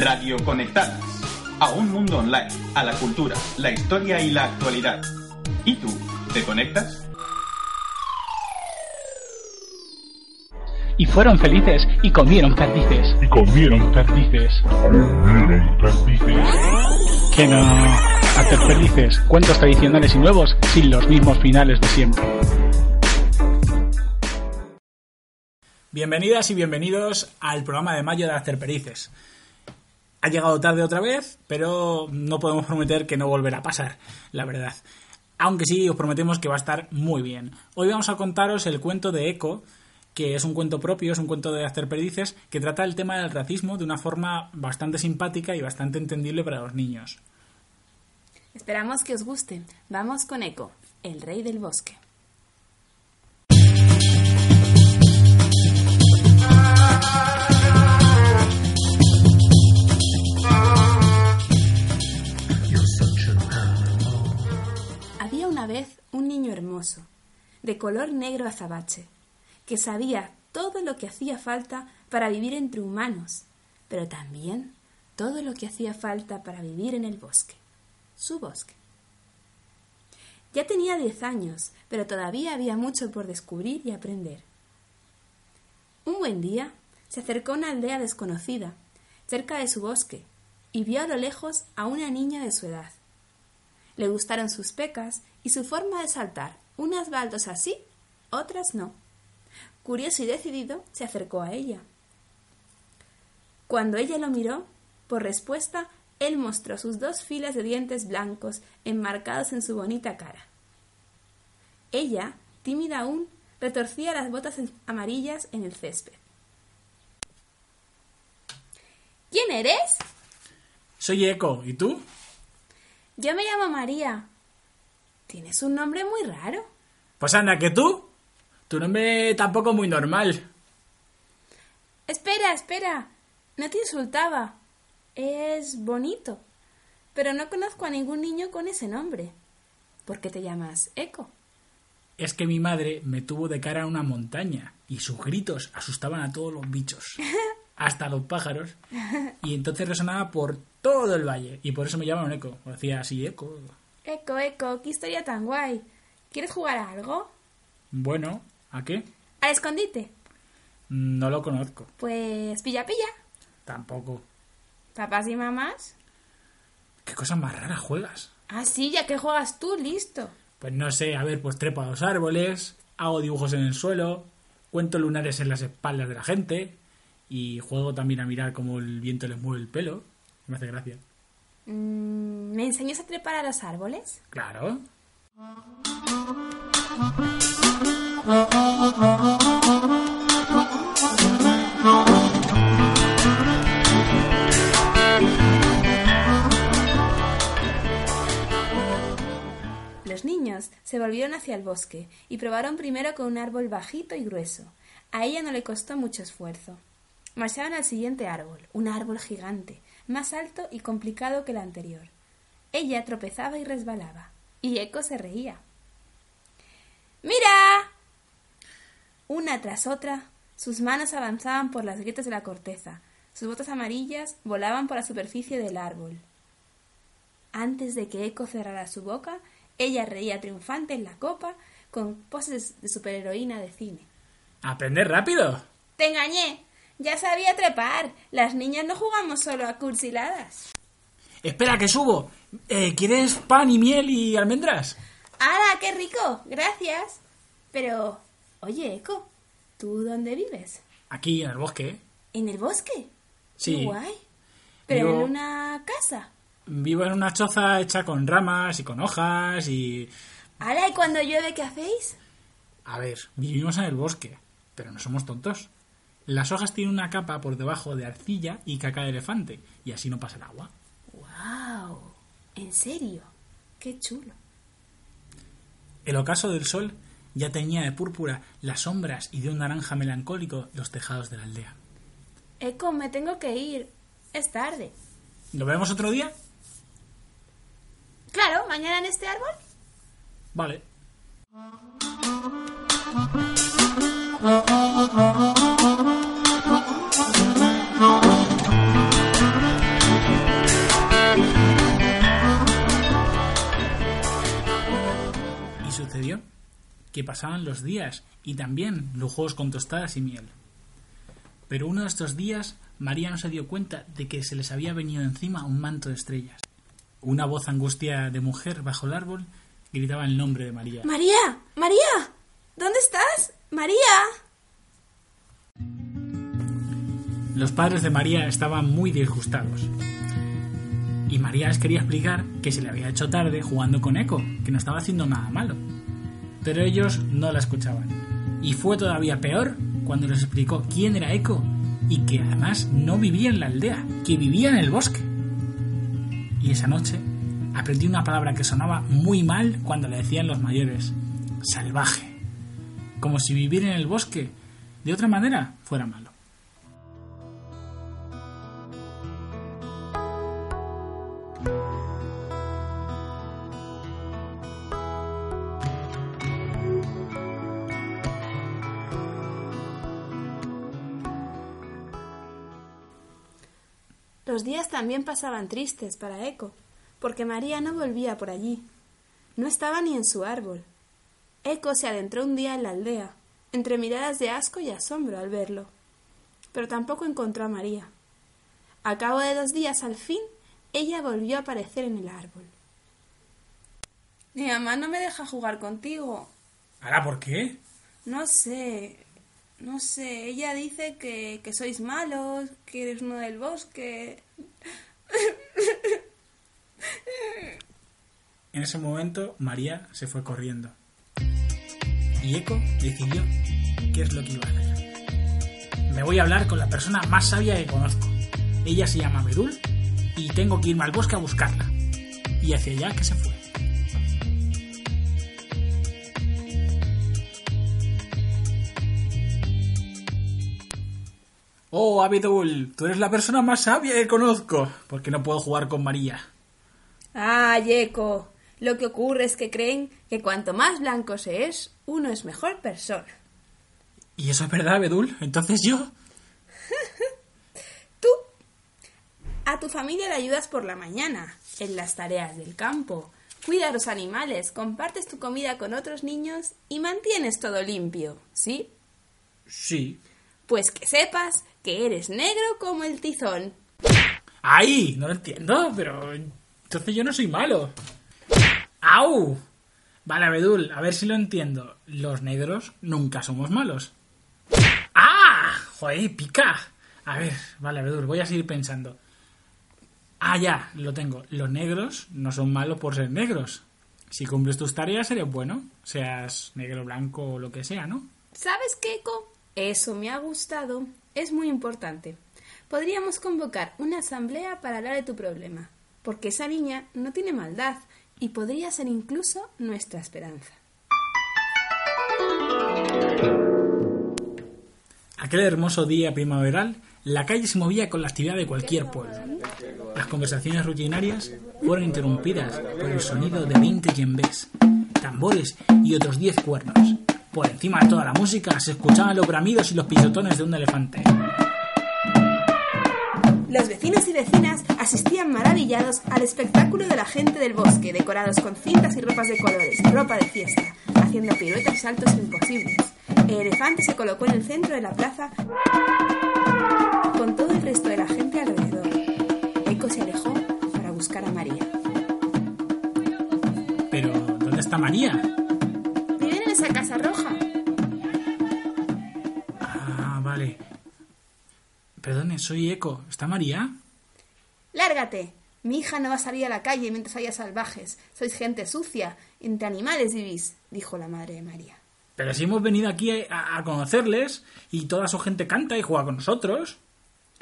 Radio Conectadas. A un mundo online, a la cultura, la historia y la actualidad. ¿Y tú? ¿Te conectas? Y fueron felices y comieron perdices. y comieron perdices. Comieron perdices. Que no. Hacer felices. Cuentos tradicionales y nuevos sin los mismos finales de siempre. Bienvenidas y bienvenidos al programa de mayo de Hacer Perices. Ha llegado tarde otra vez, pero no podemos prometer que no volverá a pasar, la verdad. Aunque sí, os prometemos que va a estar muy bien. Hoy vamos a contaros el cuento de Eco, que es un cuento propio, es un cuento de Hacer Perdices, que trata el tema del racismo de una forma bastante simpática y bastante entendible para los niños. Esperamos que os guste. Vamos con Eco, el rey del bosque. De color negro azabache, que sabía todo lo que hacía falta para vivir entre humanos, pero también todo lo que hacía falta para vivir en el bosque, su bosque. Ya tenía diez años, pero todavía había mucho por descubrir y aprender. Un buen día se acercó a una aldea desconocida, cerca de su bosque, y vio a lo lejos a una niña de su edad. Le gustaron sus pecas y su forma de saltar, unas baldosas así, otras no. Curioso y decidido, se acercó a ella. Cuando ella lo miró, por respuesta, él mostró sus dos filas de dientes blancos enmarcados en su bonita cara. Ella, tímida aún, retorcía las botas amarillas en el césped. ¿Quién eres? Soy Eco, ¿y tú? Yo me llamo María. Tienes un nombre muy raro. Pues anda, que tú. Tu nombre tampoco muy normal. Espera, espera. No te insultaba. Es bonito. Pero no conozco a ningún niño con ese nombre. ¿Por qué te llamas Eco? Es que mi madre me tuvo de cara a una montaña y sus gritos asustaban a todos los bichos, hasta los pájaros, y entonces resonaba por todo el valle y por eso me llamaban Eco. O hacía así Eco. Eco, Eco, qué historia tan guay. ¿Quieres jugar a algo? Bueno, ¿a qué? ¿Al escondite? No lo conozco. Pues pilla, pilla. Tampoco. ¿Papás y mamás? ¿Qué cosas más raras juegas? Ah, sí, ya que juegas tú, listo. Pues no sé, a ver, pues trepo a los árboles, hago dibujos en el suelo, cuento lunares en las espaldas de la gente y juego también a mirar cómo el viento les mueve el pelo. Me hace gracia. Mm, ¿Me enseñas a trepar a los árboles? Claro. Los niños se volvieron hacia el bosque y probaron primero con un árbol bajito y grueso. A ella no le costó mucho esfuerzo. Marcharon al siguiente árbol, un árbol gigante, más alto y complicado que el anterior. Ella tropezaba y resbalaba, y Eco se reía. ¡Mira! Una tras otra, sus manos avanzaban por las grietas de la corteza, sus botas amarillas volaban por la superficie del árbol. Antes de que Eco cerrara su boca, ella reía triunfante en la copa con poses de superheroína de cine. ¡Aprender rápido! ¡Te engañé! Ya sabía trepar. Las niñas no jugamos solo a cursiladas. ¡Espera, que subo! Eh, ¿Quieres pan y miel y almendras? ¡Hala, qué rico! Gracias. Pero, oye, Eco, ¿tú dónde vives? Aquí, en el bosque. ¿En el bosque? Sí. Qué guay. ¿Pero Vivo- en una casa? Vivo en una choza hecha con ramas y con hojas y... ¡Hala, y cuando llueve qué hacéis? A ver, vivimos en el bosque, pero no somos tontos. Las hojas tienen una capa por debajo de arcilla y caca de elefante, y así no pasa el agua. ¡Wow! ¿En serio? ¡Qué chulo! El ocaso del sol ya teñía de púrpura las sombras y de un naranja melancólico los tejados de la aldea. Eco, me tengo que ir. Es tarde. ¿Nos vemos otro día? Claro, mañana en este árbol. Vale. Que pasaban los días y también lujos con tostadas y miel. Pero uno de estos días María no se dio cuenta de que se les había venido encima un manto de estrellas. Una voz angustia de mujer bajo el árbol gritaba el nombre de María. María, María, ¿dónde estás? María. Los padres de María estaban muy disgustados. Y María les quería explicar que se le había hecho tarde jugando con Eco, que no estaba haciendo nada malo. Pero ellos no la escuchaban. Y fue todavía peor cuando les explicó quién era Eco y que además no vivía en la aldea, que vivía en el bosque. Y esa noche aprendí una palabra que sonaba muy mal cuando le decían los mayores, salvaje, como si vivir en el bosque de otra manera fuera malo. También pasaban tristes para Eco, porque María no volvía por allí. No estaba ni en su árbol. Eco se adentró un día en la aldea, entre miradas de asco y asombro al verlo. Pero tampoco encontró a María. Al cabo de dos días, al fin, ella volvió a aparecer en el árbol. Mi mamá no me deja jugar contigo. ¿Ahora por qué? No sé, no sé. Ella dice que, que sois malos, que eres uno del bosque. En ese momento María se fue corriendo. Y Eco decidió qué es lo que iba a hacer. Me voy a hablar con la persona más sabia que conozco. Ella se llama Bedul y tengo que irme al bosque a buscarla. Y hacia allá que se fue. Oh, Abedul, tú eres la persona más sabia que conozco, porque no puedo jugar con María. Ah, Eco. Lo que ocurre es que creen que cuanto más blanco se es, uno es mejor persona. ¿Y eso es verdad, Abedul? Entonces yo. Tú a tu familia le ayudas por la mañana, en las tareas del campo, cuidas a los animales, compartes tu comida con otros niños y mantienes todo limpio, ¿sí? Sí. Pues que sepas que eres negro como el tizón. ¡Ay! No lo entiendo, pero entonces yo no soy malo. ¡Au! Vale, Abedul, a ver si lo entiendo. Los negros nunca somos malos. ¡Ah! ¡Joder, pica! A ver, vale, Abedul, voy a seguir pensando. Ah, ya, lo tengo. Los negros no son malos por ser negros. Si cumples tus tareas, eres bueno. Seas negro, blanco o lo que sea, ¿no? ¿Sabes qué, Eco? Eso me ha gustado. Es muy importante. Podríamos convocar una asamblea para hablar de tu problema, porque esa niña no tiene maldad y podría ser incluso nuestra esperanza. Aquel hermoso día primaveral, la calle se movía con la actividad de cualquier pueblo. Las conversaciones rutinarias fueron interrumpidas por el sonido de 20 yembés, tambores y otros 10 cuernos. Por encima de toda la música se escuchaban los bramidos y los pisotones de un elefante. Los vecinos y vecinas asistían maravillados al espectáculo de la gente del bosque, decorados con cintas y ropas de colores, ropa de fiesta, haciendo piruetas y saltos imposibles. El elefante se colocó en el centro de la plaza con todo el resto de la gente alrededor. Eco se alejó para buscar a María. Pero, ¿dónde está María? Viven en esa casa roja. Soy Eco. ¿Está María? Lárgate. Mi hija no va a salir a la calle mientras haya salvajes. Sois gente sucia. Entre animales vivís, dijo la madre de María. Pero si hemos venido aquí a, a conocerles y toda su gente canta y juega con nosotros.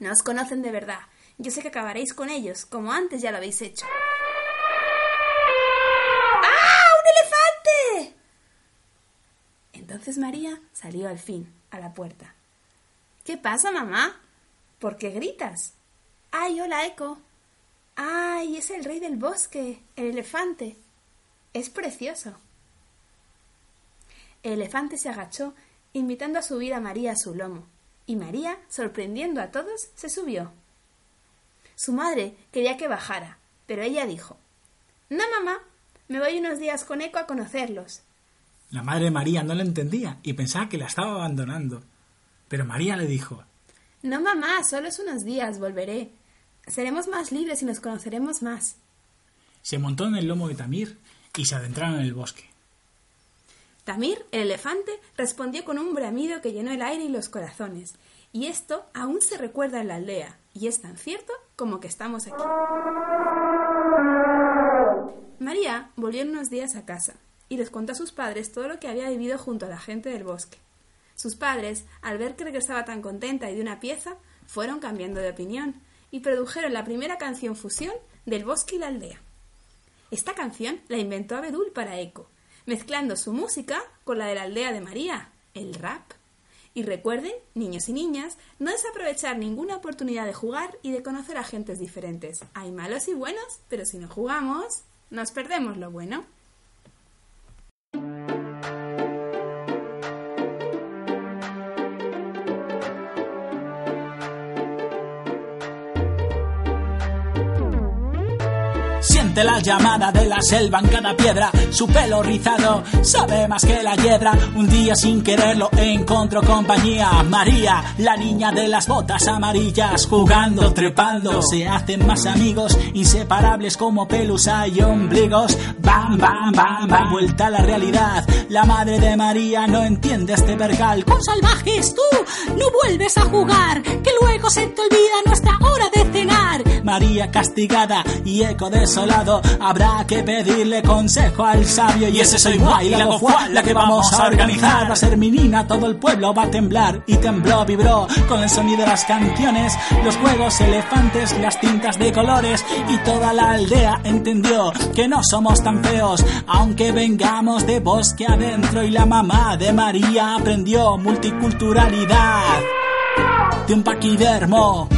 No os conocen de verdad. Yo sé que acabaréis con ellos, como antes ya lo habéis hecho. ¡Ah! ¡Un elefante! Entonces María salió al fin a la puerta. ¿Qué pasa, mamá? ¿Por qué gritas? ¡Ay, hola, Eco! ¡Ay, es el rey del bosque, el elefante! Es precioso. El elefante se agachó, invitando a subir a María a su lomo, y María, sorprendiendo a todos, se subió. Su madre quería que bajara, pero ella dijo No, mamá, me voy unos días con Eco a conocerlos. La madre María no la entendía y pensaba que la estaba abandonando. Pero María le dijo No, mamá, solo es unos días, volveré. Seremos más libres y nos conoceremos más. Se montó en el lomo de Tamir y se adentraron en el bosque. Tamir, el elefante, respondió con un bramido que llenó el aire y los corazones. Y esto aún se recuerda en la aldea, y es tan cierto como que estamos aquí. María volvió en unos días a casa y les contó a sus padres todo lo que había vivido junto a la gente del bosque. Sus padres, al ver que regresaba tan contenta y de una pieza, fueron cambiando de opinión y produjeron la primera canción fusión del bosque y la aldea. Esta canción la inventó Abedul para Eco, mezclando su música con la de la aldea de María, el rap. Y recuerden, niños y niñas, no desaprovechar ninguna oportunidad de jugar y de conocer a gentes diferentes. Hay malos y buenos, pero si no jugamos, nos perdemos lo bueno. Siente la llamada de la selva en cada piedra, su pelo rizado sabe más que la hiedra. Un día sin quererlo encontró compañía. María, la niña de las botas amarillas, jugando, trepando, se hacen más amigos, inseparables como pelusa y ombligos. Bam, bam, bam, bam, vuelta a la realidad. La madre de María no entiende este percal. Con salvajes tú no vuelves a jugar, que luego se te olvida nuestra hora de cenar. María castigada y eco desolado, habrá que pedirle consejo al sabio. Y ese soy guay, la fue la que vamos a organizar. Va a ser menina, todo el pueblo va a temblar. Y tembló, vibró con el sonido de las canciones, los juegos, elefantes, las tintas de colores. Y toda la aldea entendió que no somos tan feos, aunque vengamos de bosque adentro. Y la mamá de María aprendió multiculturalidad de un paquidermo.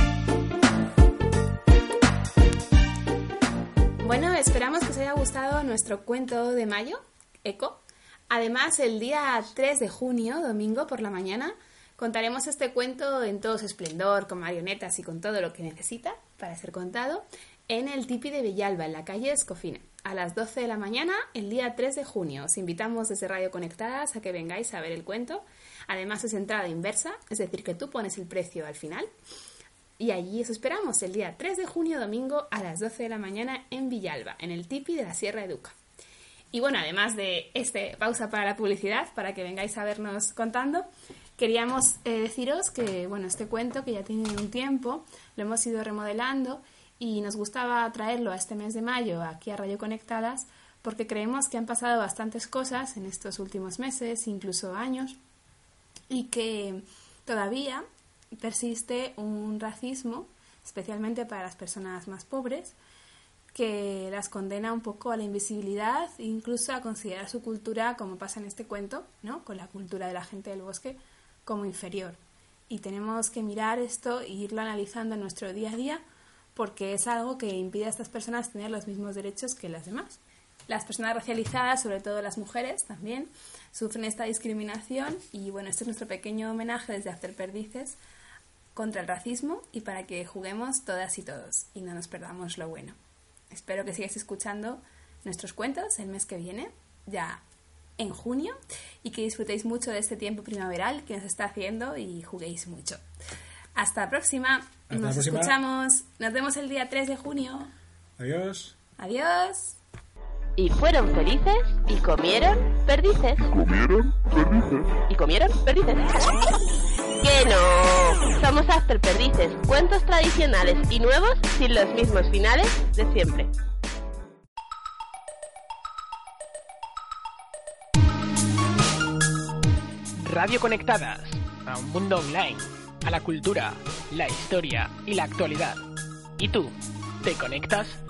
Bueno, esperamos que os haya gustado nuestro cuento de mayo, Eco. Además, el día 3 de junio, domingo por la mañana, contaremos este cuento en todo su esplendor, con marionetas y con todo lo que necesita para ser contado, en el Tipi de Villalba, en la calle Escofina, a las 12 de la mañana, el día 3 de junio. Os invitamos desde Radio Conectadas a que vengáis a ver el cuento. Además, es entrada inversa, es decir, que tú pones el precio al final. Y allí os esperamos el día 3 de junio, domingo, a las 12 de la mañana en Villalba, en el Tipi de la Sierra de Duca. Y bueno, además de este pausa para la publicidad, para que vengáis a vernos contando, queríamos eh, deciros que bueno, este cuento que ya tiene un tiempo, lo hemos ido remodelando y nos gustaba traerlo a este mes de mayo aquí a Radio Conectadas porque creemos que han pasado bastantes cosas en estos últimos meses, incluso años, y que todavía persiste un racismo, especialmente para las personas más pobres, que las condena un poco a la invisibilidad, incluso a considerar su cultura, como pasa en este cuento, ¿no? con la cultura de la gente del bosque, como inferior. Y tenemos que mirar esto e irlo analizando en nuestro día a día, porque es algo que impide a estas personas tener los mismos derechos que las demás. Las personas racializadas, sobre todo las mujeres también, sufren esta discriminación y bueno, este es nuestro pequeño homenaje desde Hacer Perdices contra el racismo y para que juguemos todas y todos y no nos perdamos lo bueno. Espero que sigáis escuchando nuestros cuentos el mes que viene, ya en junio, y que disfrutéis mucho de este tiempo primaveral que nos está haciendo y juguéis mucho. Hasta la próxima. Hasta la nos próxima. escuchamos. Nos vemos el día 3 de junio. Adiós. Adiós. Y fueron felices y comieron perdices. ¿Comieron? Perdices. Y comieron perdices. ¡Que no! Somos After Perdices, cuentos tradicionales y nuevos sin los mismos finales de siempre. Radio Conectadas, a un mundo online, a la cultura, la historia y la actualidad. ¿Y tú, te conectas?